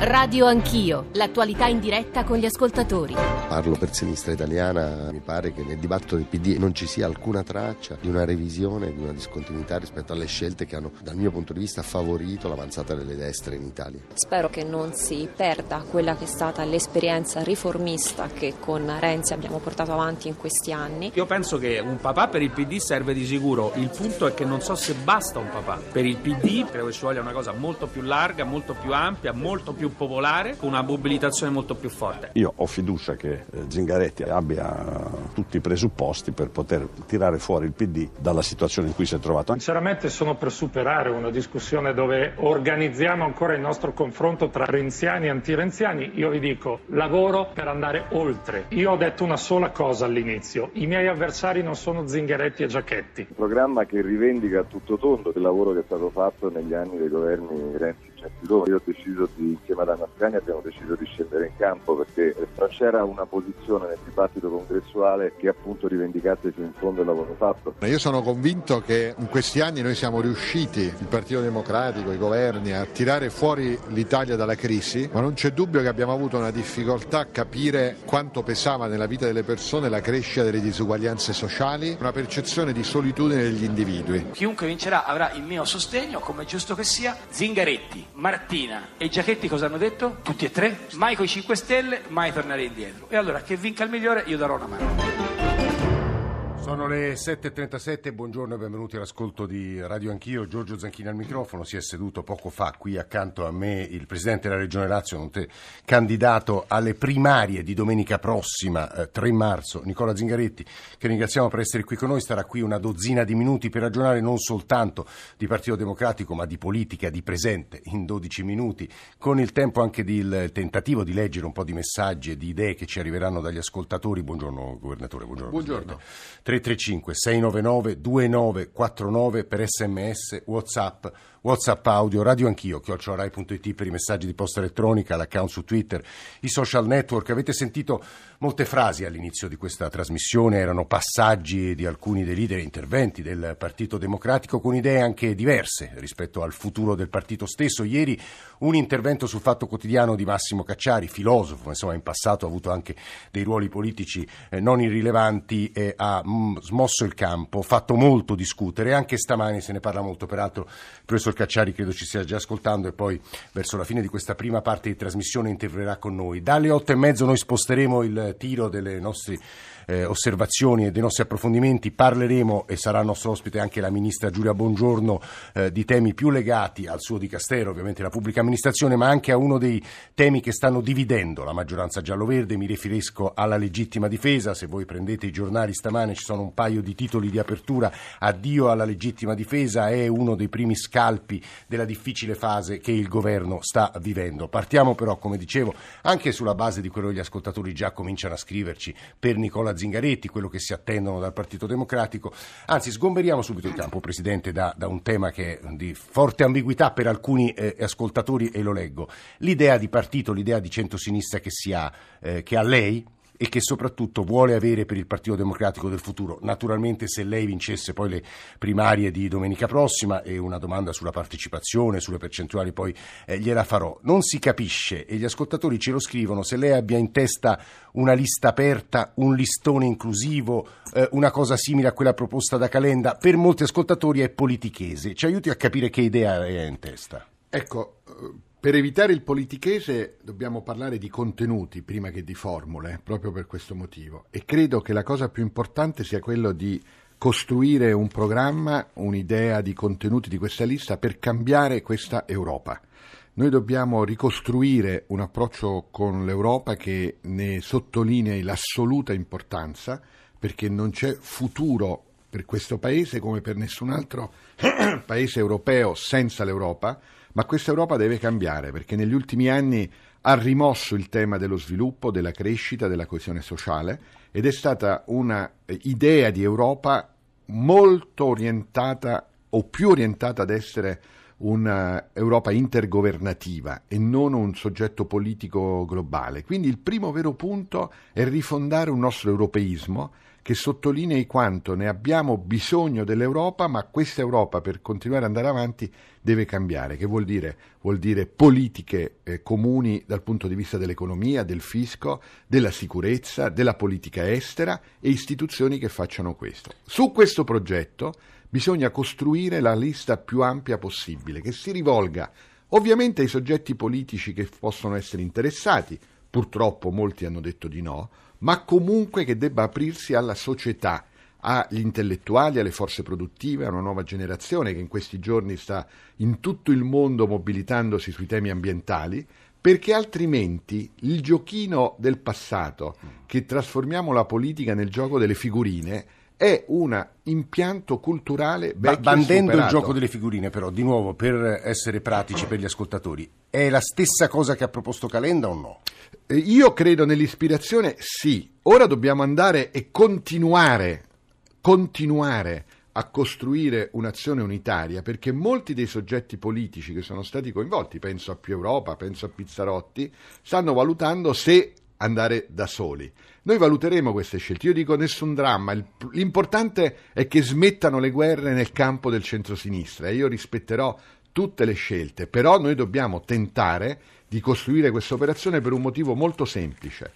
Radio Anch'io, l'attualità in diretta con gli ascoltatori. Parlo per sinistra italiana, mi pare che nel dibattito del PD non ci sia alcuna traccia di una revisione, di una discontinuità rispetto alle scelte che hanno, dal mio punto di vista, favorito l'avanzata delle destre in Italia. Spero che non si perda quella che è stata l'esperienza riformista che con Renzi abbiamo portato avanti in questi anni. Io penso che un papà per il PD serve di sicuro, il punto è che non so se basta un papà. Per il PD credo che ci voglia una cosa molto più larga, molto più ampia, molto più popolare, con una mobilitazione molto più forte. Io ho fiducia che eh, Zingaretti abbia tutti i presupposti per poter tirare fuori il PD dalla situazione in cui si è trovato. Sinceramente sono per superare una discussione dove organizziamo ancora il nostro confronto tra renziani e antirenziani. Io vi dico, lavoro per andare oltre. Io ho detto una sola cosa all'inizio, i miei avversari non sono Zingaretti e Giacchetti. Un programma che rivendica a tutto tondo il lavoro che è stato fatto negli anni dei governi Renzi Gentiloni. Io ho deciso di, insieme ad Anna Scani abbiamo deciso di scendere in campo perché non c'era una posizione nel dibattito congressuale che appunto rivendicasse fino in fondo il lavoro fatto. Io sono convinto che in questi anni noi siamo riusciti, il Partito Democratico, i governi, a tirare fuori l'Italia dalla crisi, ma non c'è dubbio che abbiamo avuto una difficoltà a capire quanto pesava nella vita delle persone la crescita delle disuguaglianze sociali, una percezione di solitudine degli individui. Chiunque vincerà avrà il mio sostegno, come è giusto che sia. Zingaretti, Martina e Giachetti cosa hanno detto? Tutti e tre? Mai coi 5 Stelle, mai tornare indietro. E allora che vinca il migliore io darò una mano. Sono le 7.37, buongiorno e benvenuti all'ascolto di Radio Anch'io. Giorgio Zanchini al microfono, si è seduto poco fa qui accanto a me il Presidente della Regione Lazio, candidato alle primarie di domenica prossima, eh, 3 marzo, Nicola Zingaretti, che ringraziamo per essere qui con noi, starà qui una dozzina di minuti per ragionare non soltanto di Partito Democratico ma di politica, di presente, in 12 minuti, con il tempo anche del tentativo di leggere un po' di messaggi e di idee che ci arriveranno dagli ascoltatori. Buongiorno Governatore, buongiorno. Buongiorno. 335 699 2949 per sms, whatsapp, whatsapp audio, radio anch'io, chiocciorai.it per i messaggi di posta elettronica, l'account su Twitter, i social network. Avete sentito molte frasi all'inizio di questa trasmissione, erano passaggi di alcuni dei leader, interventi del Partito Democratico con idee anche diverse rispetto al futuro del partito stesso. Ieri un intervento sul Fatto Quotidiano di Massimo Cacciari, filosofo, insomma in passato ha avuto anche dei ruoli politici eh, non irrilevanti ha mh, smosso il campo, fatto molto discutere, anche stamani se ne parla molto, peraltro il professor Cacciari credo ci stia già ascoltando e poi verso la fine di questa prima parte di trasmissione interverrà con noi. Dalle otto e mezzo noi sposteremo il tiro delle nostre eh, osservazioni e dei nostri approfondimenti, parleremo e sarà nostro ospite anche la ministra Giulia Bongiorno eh, di temi più legati al suo dicastero, ovviamente la pubblica amministrazione, ma anche a uno dei temi che stanno dividendo la maggioranza giallo-verde, mi riferisco alla legittima difesa, se voi prendete i giornali stamane ci sono un paio di titoli di apertura, addio alla legittima difesa è uno dei primi scalpi della difficile fase che il governo sta vivendo. Partiamo però, come dicevo, anche sulla base di quello che gli ascoltatori già cominciano a scriverci per Nicola Zingaretti, quello che si attendono dal Partito Democratico. Anzi, sgomberiamo subito il campo, Presidente, da, da un tema che è di forte ambiguità per alcuni eh, ascoltatori e lo leggo. L'idea di partito, l'idea di centrosinistra che, si ha, eh, che ha lei, e che soprattutto vuole avere per il Partito Democratico del futuro. Naturalmente se lei vincesse poi le primarie di domenica prossima e una domanda sulla partecipazione, sulle percentuali poi eh, gliela farò. Non si capisce e gli ascoltatori ce lo scrivono se lei abbia in testa una lista aperta, un listone inclusivo, eh, una cosa simile a quella proposta da Calenda. Per molti ascoltatori è politichese. Ci aiuti a capire che idea è in testa. Ecco, per evitare il politichese dobbiamo parlare di contenuti prima che di formule, proprio per questo motivo. E credo che la cosa più importante sia quello di costruire un programma, un'idea di contenuti di questa lista per cambiare questa Europa. Noi dobbiamo ricostruire un approccio con l'Europa che ne sottolinei l'assoluta importanza perché non c'è futuro per questo paese come per nessun altro paese europeo senza l'Europa ma questa Europa deve cambiare perché negli ultimi anni ha rimosso il tema dello sviluppo, della crescita, della coesione sociale ed è stata un'idea di Europa molto orientata o più orientata ad essere un'Europa intergovernativa e non un soggetto politico globale. Quindi il primo vero punto è rifondare un nostro europeismo che sottolinei quanto ne abbiamo bisogno dell'Europa, ma questa Europa per continuare ad andare avanti deve cambiare. Che vuol dire? Vuol dire politiche eh, comuni dal punto di vista dell'economia, del fisco, della sicurezza, della politica estera e istituzioni che facciano questo. Su questo progetto bisogna costruire la lista più ampia possibile, che si rivolga ovviamente ai soggetti politici che possono essere interessati, purtroppo molti hanno detto di no, ma comunque che debba aprirsi alla società, agli intellettuali, alle forze produttive, a una nuova generazione che in questi giorni sta in tutto il mondo mobilitandosi sui temi ambientali, perché altrimenti il giochino del passato, che trasformiamo la politica nel gioco delle figurine, è un impianto culturale vecchio Bandendo il gioco delle figurine, però, di nuovo, per essere pratici per gli ascoltatori, è la stessa cosa che ha proposto Calenda o no? Eh, io credo nell'ispirazione sì. Ora dobbiamo andare e continuare, continuare a costruire un'azione unitaria perché molti dei soggetti politici che sono stati coinvolti, penso a Più Europa, penso a Pizzarotti, stanno valutando se andare da soli. Noi valuteremo queste scelte. Io dico nessun dramma, l'importante è che smettano le guerre nel campo del centrosinistra e io rispetterò tutte le scelte, però noi dobbiamo tentare di costruire questa operazione per un motivo molto semplice.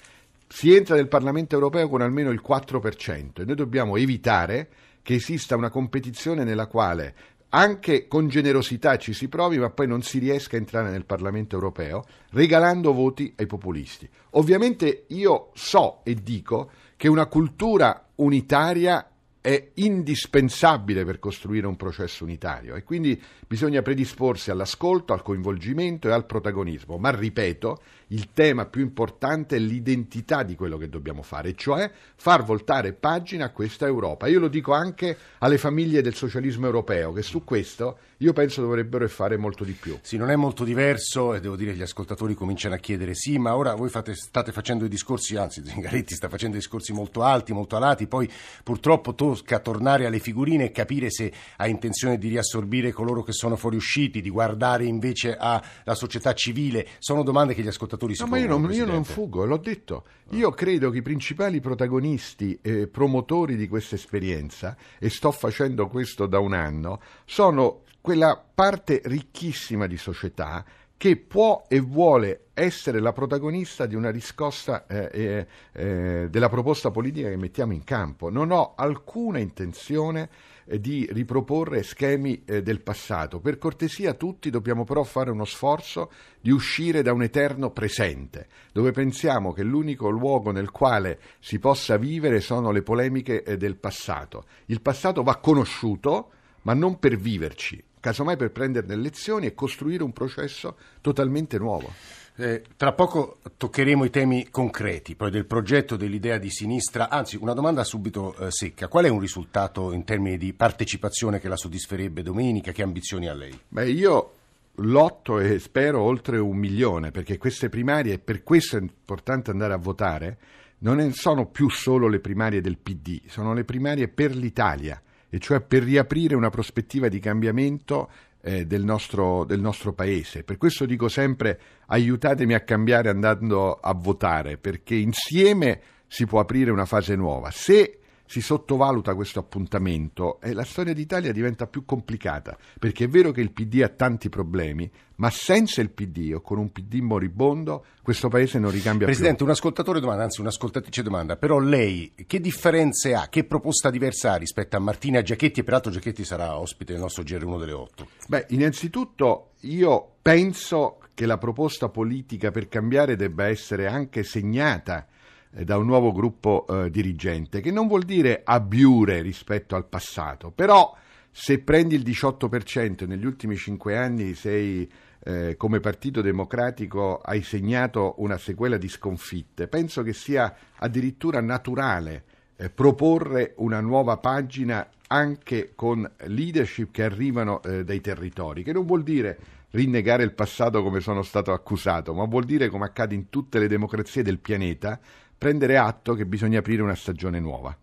Si entra nel Parlamento europeo con almeno il 4% e noi dobbiamo evitare che esista una competizione nella quale anche con generosità ci si provi, ma poi non si riesca a entrare nel Parlamento europeo regalando voti ai populisti. Ovviamente io so e dico che una cultura unitaria è indispensabile per costruire un processo unitario e quindi bisogna predisporsi all'ascolto, al coinvolgimento e al protagonismo. Ma ripeto, il tema più importante è l'identità di quello che dobbiamo fare, cioè far voltare pagina a questa Europa. Io lo dico anche alle famiglie del socialismo europeo, che su questo io penso dovrebbero fare molto di più. Sì, non è molto diverso e devo dire che gli ascoltatori cominciano a chiedere sì, ma ora voi fate, state facendo i discorsi, anzi Zingaretti sta facendo discorsi molto alti, molto alati, poi purtroppo tocca tornare alle figurine e capire se ha intenzione di riassorbire coloro che sono fuoriusciti, di guardare invece alla società civile. Sono domande che gli ascoltatori si no. Ma io non, io non fuggo, l'ho detto. Io credo che i principali protagonisti e promotori di questa esperienza, e sto facendo questo da un anno, sono quella parte ricchissima di società che può e vuole essere la protagonista di una riscossa eh, eh, eh, della proposta politica che mettiamo in campo. Non ho alcuna intenzione eh, di riproporre schemi eh, del passato. Per cortesia tutti dobbiamo però fare uno sforzo di uscire da un eterno presente, dove pensiamo che l'unico luogo nel quale si possa vivere sono le polemiche eh, del passato. Il passato va conosciuto, ma non per viverci, casomai per prendere delle lezioni e costruire un processo totalmente nuovo. Eh, tra poco toccheremo i temi concreti, poi del progetto, dell'idea di sinistra. Anzi, una domanda subito eh, secca. Qual è un risultato in termini di partecipazione che la soddisferebbe domenica? Che ambizioni ha lei? Beh, io lotto e spero oltre un milione, perché queste primarie, e per questo è importante andare a votare, non sono più solo le primarie del PD, sono le primarie per l'Italia, e cioè per riaprire una prospettiva di cambiamento eh, del, nostro, del, nostro, paese. Per questo dico sempre aiutatemi a cambiare andando a votare, perché insieme si può aprire una fase nuova. Se si sottovaluta questo appuntamento e la storia d'Italia diventa più complicata, perché è vero che il PD ha tanti problemi, ma senza il PD o con un PD moribondo questo paese non ricambia Presidente, più. un ascoltatore domanda, anzi un'ascoltatrice domanda, però lei che differenze ha, che proposta diversa ha rispetto a Martina Giachetti e peraltro Giachetti sarà ospite del nostro GR1 delle 8? Beh, innanzitutto io penso che la proposta politica per cambiare debba essere anche segnata da un nuovo gruppo eh, dirigente, che non vuol dire abiure rispetto al passato, però se prendi il 18% negli ultimi cinque anni sei eh, come Partito Democratico hai segnato una sequela di sconfitte, penso che sia addirittura naturale eh, proporre una nuova pagina anche con leadership che arrivano eh, dai territori, che non vuol dire rinnegare il passato come sono stato accusato, ma vuol dire, come accade in tutte le democrazie del pianeta, prendere atto che bisogna aprire una stagione nuova.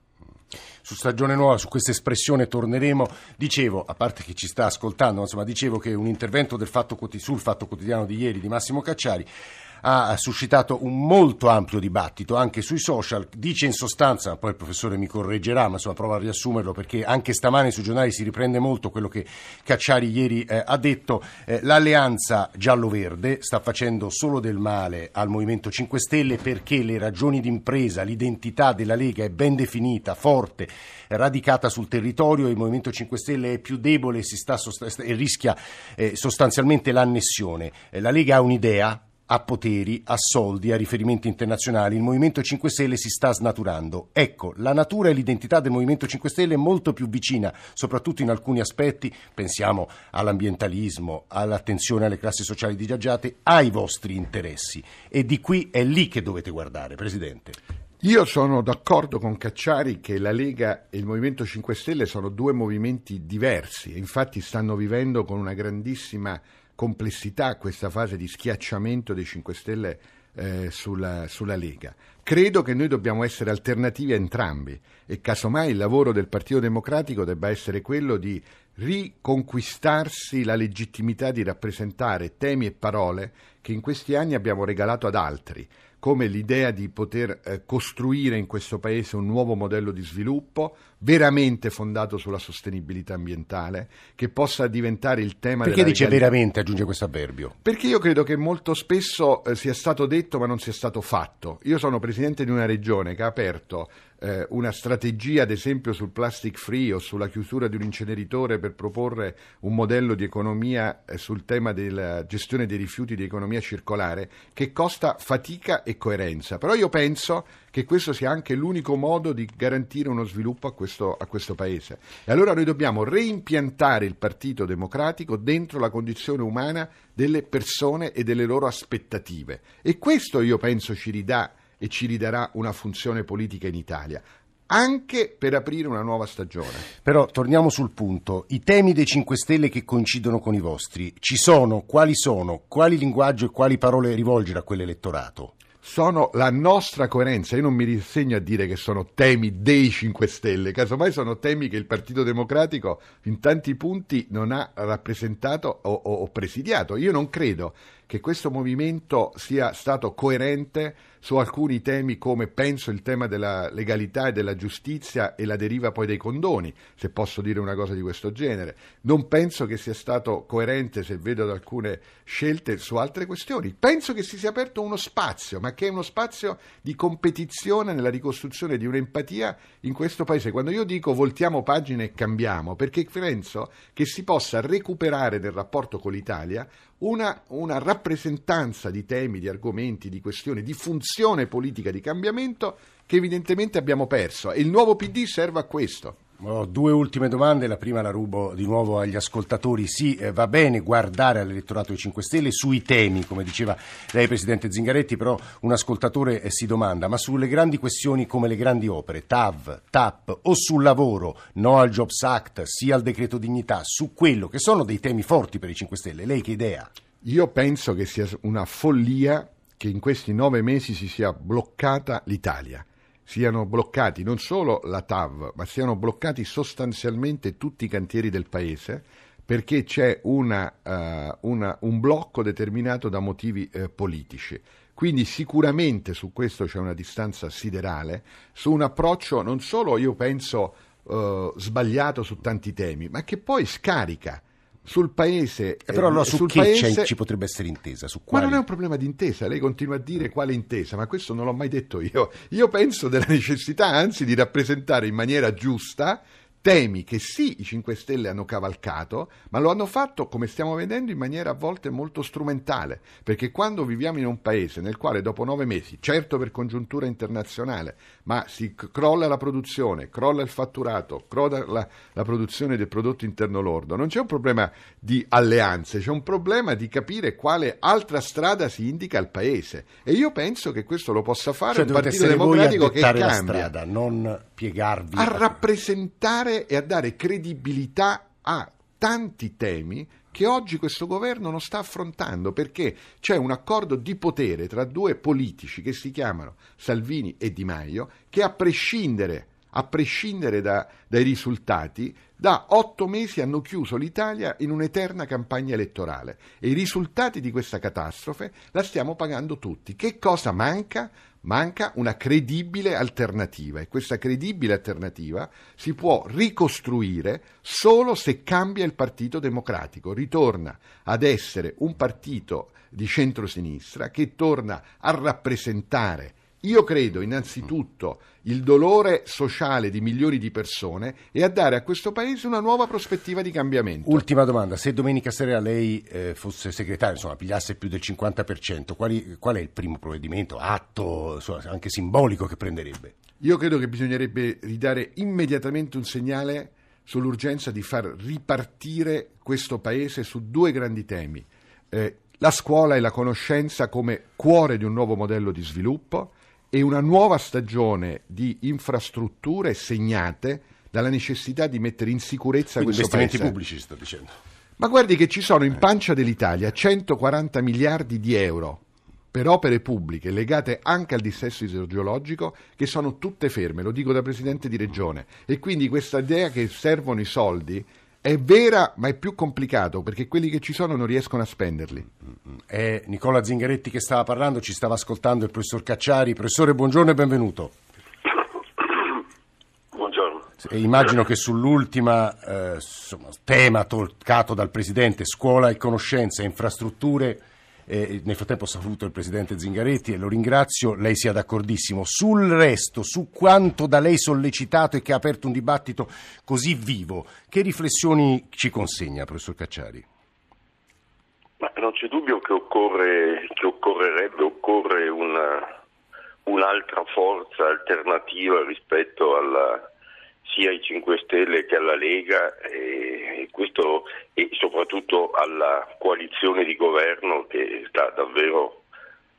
Su stagione nuova, su questa espressione torneremo. Dicevo, a parte che ci sta ascoltando, insomma, dicevo che un intervento fatto, sul Fatto Quotidiano di ieri di Massimo Cacciari ha suscitato un molto ampio dibattito anche sui social. Dice in sostanza, poi il professore mi correggerà, ma insomma provo a riassumerlo perché anche stamane sui giornali si riprende molto quello che Cacciari ieri eh, ha detto. Eh, l'alleanza giallo-verde sta facendo solo del male al Movimento 5 Stelle perché le ragioni d'impresa, l'identità della Lega è ben definita, forte, radicata sul territorio e il Movimento 5 Stelle è più debole e, sost- e rischia eh, sostanzialmente l'annessione. Eh, la Lega ha un'idea, ha poteri, ha soldi, ha riferimenti internazionali. Il Movimento 5 Stelle si sta snaturando. Ecco, la natura e l'identità del Movimento 5 Stelle è molto più vicina, soprattutto in alcuni aspetti, pensiamo all'ambientalismo, all'attenzione alle classi sociali disagiate, ai vostri interessi. E di qui è lì che dovete guardare, Presidente. Io sono d'accordo con Cacciari che la Lega e il Movimento 5 Stelle sono due movimenti diversi, infatti stanno vivendo con una grandissima complessità questa fase di schiacciamento dei 5 Stelle eh, sulla, sulla, Lega. Credo che noi dobbiamo essere alternativi a entrambi e casomai il lavoro del Partito Democratico debba essere quello di riconquistarsi la legittimità di rappresentare temi e parole che in questi anni abbiamo regalato ad altri come l'idea di poter eh, costruire in questo Paese un nuovo modello di sviluppo veramente fondato sulla sostenibilità ambientale, che possa diventare il tema Perché dice legalità. veramente, aggiunge questo avverbio? Perché io credo che molto spesso eh, sia stato detto ma non sia stato fatto. Io sono presidente di una regione che ha aperto eh, una strategia, ad esempio, sul plastic free o sulla chiusura di un inceneritore per proporre un modello di economia eh, sul tema della gestione dei rifiuti di economia circolare che costa fatica e coerenza. Però io penso che questo sia anche l'unico modo di garantire uno sviluppo a questo, a questo Paese. E allora noi dobbiamo reimpiantare il Partito Democratico dentro la condizione umana delle persone e delle loro aspettative. E questo io penso ci ridà e ci ridarà una funzione politica in Italia anche per aprire una nuova stagione. Però torniamo sul punto, i temi dei 5 Stelle che coincidono con i vostri, ci sono, quali sono, quali linguaggio e quali parole rivolgere a quell'elettorato? sono la nostra coerenza. Io non mi risegno a dire che sono temi dei 5 Stelle, casomai sono temi che il Partito Democratico in tanti punti non ha rappresentato o, o, o presidiato. Io non credo che questo movimento sia stato coerente su alcuni temi come penso il tema della legalità e della giustizia e la deriva poi dei condoni, se posso dire una cosa di questo genere. Non penso che sia stato coerente, se vedo ad alcune scelte, su altre questioni. Penso che si sia aperto uno spazio, ma che è uno spazio di competizione nella ricostruzione di un'empatia in questo Paese. Quando io dico voltiamo pagina e cambiamo, perché penso che si possa recuperare nel rapporto con l'Italia una, una, rappresentanza di temi, di argomenti, di questioni, di funzione politica di cambiamento che evidentemente abbiamo perso e il nuovo PD serve a questo. Ho due ultime domande, la prima la rubo di nuovo agli ascoltatori. Sì, eh, va bene guardare all'elettorato dei 5 Stelle sui temi, come diceva lei Presidente Zingaretti, però un ascoltatore eh, si domanda, ma sulle grandi questioni come le grandi opere, TAV, TAP o sul lavoro, no al Jobs Act, sì al decreto dignità, su quello che sono dei temi forti per i 5 Stelle, lei che idea? Io penso che sia una follia che in questi nove mesi si sia bloccata l'Italia siano bloccati non solo la TAV, ma siano bloccati sostanzialmente tutti i cantieri del Paese perché c'è una, uh, una, un blocco determinato da motivi uh, politici. Quindi sicuramente su questo c'è una distanza siderale, su un approccio non solo io penso uh, sbagliato su tanti temi, ma che poi scarica sul paese. Eh, però allora su che paese... ci potrebbe essere intesa? Su quali... Ma non è un problema di intesa, lei continua a dire quale intesa, ma questo non l'ho mai detto io. Io penso della necessità anzi di rappresentare in maniera giusta temi che sì i 5 Stelle hanno cavalcato, ma lo hanno fatto, come stiamo vedendo, in maniera a volte molto strumentale, perché quando viviamo in un paese nel quale dopo nove mesi, certo per congiuntura internazionale, ma si crolla la produzione, crolla il fatturato, crolla la, la produzione del prodotto interno lordo, non c'è un problema di alleanze, c'è un problema di capire quale altra strada si indica al paese e io penso che questo lo possa fare cioè, un Partito Democratico che cambia. La strada, non piegarvi a rappresentare e a dare credibilità a tanti temi che oggi questo governo non sta affrontando perché c'è un accordo di potere tra due politici che si chiamano Salvini e Di Maio che a prescindere, a prescindere da, dai risultati Da otto mesi hanno chiuso l'Italia in un'eterna campagna elettorale e i risultati di questa catastrofe la stiamo pagando tutti. Che cosa manca? Manca una credibile alternativa e questa credibile alternativa si può ricostruire solo se cambia il Partito Democratico, ritorna ad essere un partito di centrosinistra che torna a rappresentare io credo innanzitutto il dolore sociale di milioni di persone e a dare a questo Paese una nuova prospettiva di cambiamento. Ultima domanda, se domenica sera lei eh, fosse segretario, insomma, pigliasse più del 50%, quali, qual è il primo provvedimento, atto, insomma, anche simbolico che prenderebbe? Io credo che bisognerebbe ridare immediatamente un segnale sull'urgenza di far ripartire questo Paese su due grandi temi. Eh, la scuola e la conoscenza come cuore di un nuovo modello di sviluppo e una nuova stagione di infrastrutture segnate dalla necessità di mettere in sicurezza Quindi questo investimenti paese. pubblici, sto dicendo. Ma guardi che ci sono in pancia dell'Italia 140 miliardi di euro per opere pubbliche legate anche al dissesto idrogeologico che sono tutte ferme, lo dico da presidente di regione. E quindi questa idea che servono i soldi è vera, ma è più complicato perché quelli che ci sono non riescono a spenderli. È Nicola Zingaretti che stava parlando, ci stava ascoltando il professor Cacciari. Professore, buongiorno e benvenuto. Buongiorno. E immagino che sull'ultima eh, insomma, tema toccato dal Presidente, scuola e conoscenza, infrastrutture, eh, nel frattempo saluto il Presidente Zingaretti e lo ringrazio, lei sia d'accordissimo. Sul resto, su quanto da lei sollecitato e che ha aperto un dibattito così vivo, che riflessioni ci consegna, Professor Cacciari? Ma non c'è dubbio che, occorre, che occorrerebbe, occorre una, un'altra forza alternativa rispetto alla, sia ai 5 Stelle che alla Lega e, e, questo, e soprattutto alla coalizione di governo che sta davvero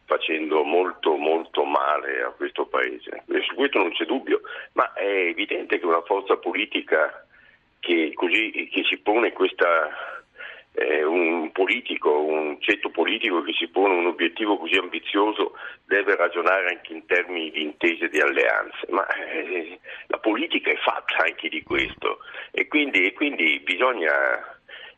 facendo molto molto male a questo Paese. E su questo non c'è dubbio, ma è evidente che una forza politica che, così, che si pone questa eh, un politico, un ceto politico che si pone un obiettivo così ambizioso deve ragionare anche in termini di intese di alleanze, ma eh, la politica è fatta anche di questo. E quindi, e quindi bisogna,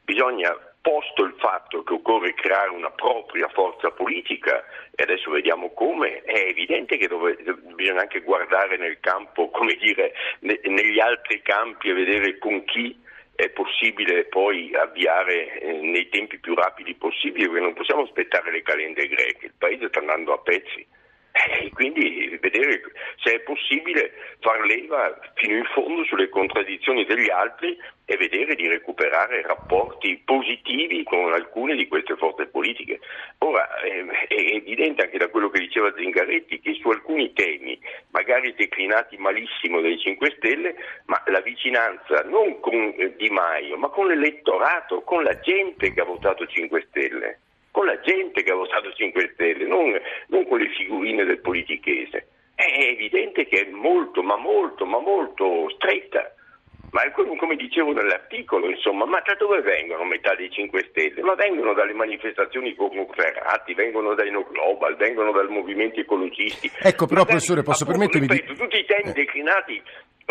bisogna, posto il fatto che occorre creare una propria forza politica e adesso vediamo come, è evidente che dove, bisogna anche guardare nel campo, come dire, ne, negli altri campi e vedere con chi è possibile poi avviare eh, nei tempi più rapidi possibili, perché non possiamo aspettare le calende greche, il paese sta andando a pezzi. E quindi vedere se è possibile far leva fino in fondo sulle contraddizioni degli altri e vedere di recuperare rapporti positivi con alcune di queste forze politiche. Ora eh, è evidente anche da quello che diceva Zingaretti che su alcuni temi, magari declinati malissimo dai 5 Stelle, ma la vicinanza non con eh, Di Maio, ma con l'elettorato, con la gente che ha votato 5 Stelle con la gente che ha votato 5 Stelle, non, non con le figurine del politichese. È evidente che è molto, ma molto, ma molto stretta. Ma è come, dicevo nell'articolo, insomma, ma da dove vengono metà dei 5 Stelle? Ma vengono dalle manifestazioni con Ferrati, vengono dai No Global, vengono dai movimenti ecologisti. Ecco, però, Magari, professore, posso appunto, permettermi ripeto, tutti i temi declinati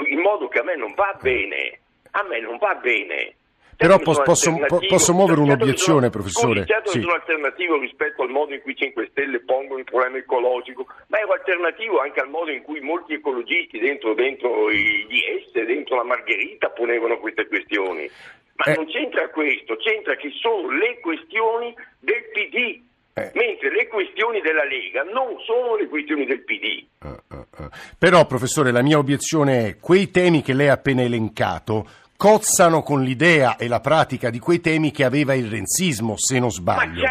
in modo che a me non va bene. A me non va bene. Però posso, posso, posso muovere che un'obiezione, sono- professore? Certo che Sì. sono alternativo rispetto al modo in cui i 5 Stelle pongono il problema ecologico, ma è alternativo anche al modo in cui molti ecologisti dentro, dentro i DS, dentro la Margherita ponevano queste questioni. Ma Eh. non c'entra questo, c'entra che sono le questioni del PD. Eh. Mentre le questioni della Lega non sono le questioni del PD. Eh, eh, eh. Però, professore, la mia obiezione è quei temi che lei ha appena elencato cozzano con l'idea e la pratica di quei temi che aveva il renzismo, se non sbaglio.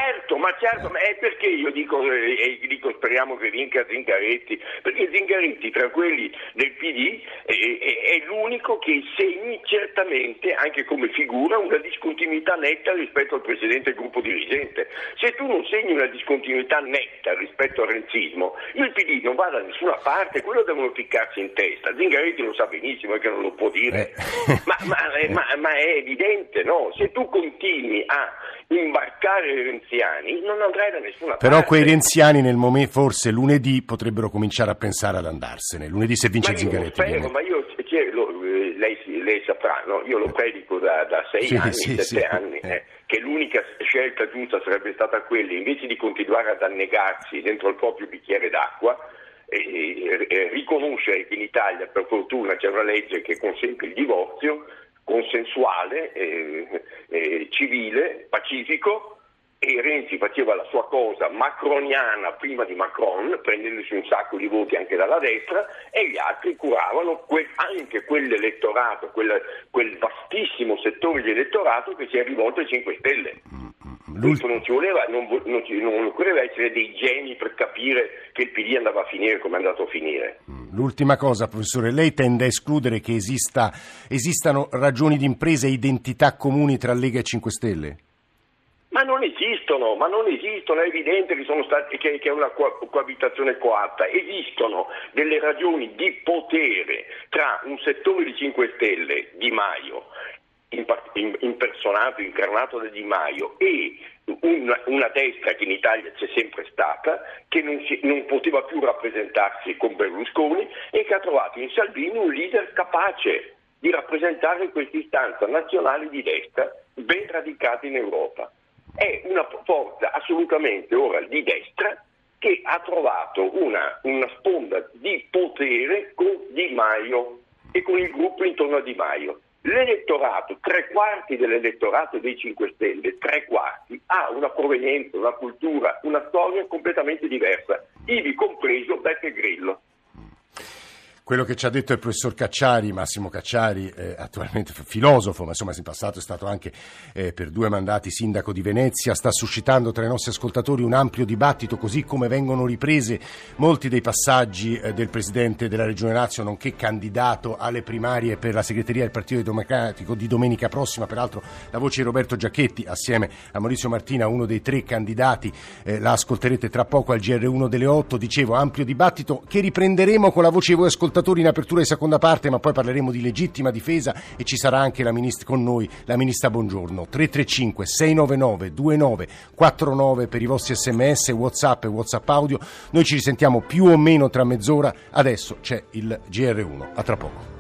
Certo, ma è perché io dico, eh, dico speriamo che vinca Zingaretti, perché Zingaretti tra quelli del PD è, è- è l'unico che segni certamente, anche come figura, una discontinuità netta rispetto al precedente gruppo dirigente. Se tu non segni una discontinuità netta rispetto al renzismo, il PD non va da nessuna parte, quello devono ficcarsi in testa. Zingaretti lo sa benissimo, è che non lo può dire. Eh. Ma, ma- ma- ma è evidente, no? Se tu continui a imbarcare i renziani, non andrai da nessuna Però parte. quei renziani nel momento, forse lunedì, potrebbero cominciare a pensare ad andarsene. Lunedì se vince ma Zingaretti. spero, ma io cioè, lo- eh, lei, lei, saprà, no? io lo predico da, da sei sì, anni, sì, sette sì. anni, eh, che l'unica scelta giusta sarebbe stata quella, invece di continuare ad annegarsi dentro il proprio bicchiere d'acqua, e, e, riconoscere che in Italia per fortuna c'è una legge che consente il divorzio consensuale, eh, eh, civile, pacifico e Renzi faceva la sua cosa macroniana prima di Macron, prendendosi un sacco di voti anche dalla destra, e gli altri curavano que- anche quell'elettorato, quel, quel vastissimo settore di elettorato che si è rivolto ai 5 Stelle. Questo non ci voleva, non, non, ci, non occorreva essere dei geni per capire che il PD andava a finire come è andato a finire. L'ultima cosa, professore, lei tende a escludere che esista, esistano ragioni di impresa e identità comuni tra Lega e 5 Stelle? Ma non esistono, ma non esistono, è evidente che, stati, che, che è una coabitazione coatta, esistono delle ragioni di potere tra un settore di 5 Stelle, Di Maio, impersonato, incarnato da Di Maio e una, una, destra che in Italia c'è sempre stata, che non, si, non, poteva più rappresentarsi con Berlusconi e che ha trovato in Salvini un leader capace di rappresentare questa istanza nazionale di destra ben radicata in Europa. È una forza assolutamente ora di destra che ha trovato una, una sponda di potere con Di Maio e con il gruppo intorno a Di Maio. L'elettorato, tre quarti dell'elettorato dei 5 Stelle, tre quarti, ha una provenienza, una cultura, una storia completamente diversa, ivi compreso Beppe Grillo. Quello che ci ha detto il professor Cacciari, Massimo Cacciari, eh, attualmente filosofo, ma insomma in passato è stato anche eh, per due mandati sindaco di Venezia, sta suscitando tra i nostri ascoltatori un ampio dibattito, così come vengono riprese molti dei passaggi eh, del presidente della Regione Lazio, nonché candidato alle primarie per la segreteria del Partito Democratico di domenica prossima. Peraltro la voce di Roberto Giacchetti, assieme a Maurizio Martina, uno dei tre candidati, eh, la ascolterete tra poco al GR1 delle 8. Dicevo, ampio dibattito che riprenderemo con la voce di voi ascoltatori ascoltatori in apertura di seconda parte, ma poi parleremo di legittima difesa e ci sarà anche ministra, con noi la ministra Bongiorno. 335 699 2949 per i vostri sms, whatsapp e whatsapp audio. Noi ci risentiamo più o meno tra mezz'ora. Adesso c'è il GR1. A tra poco.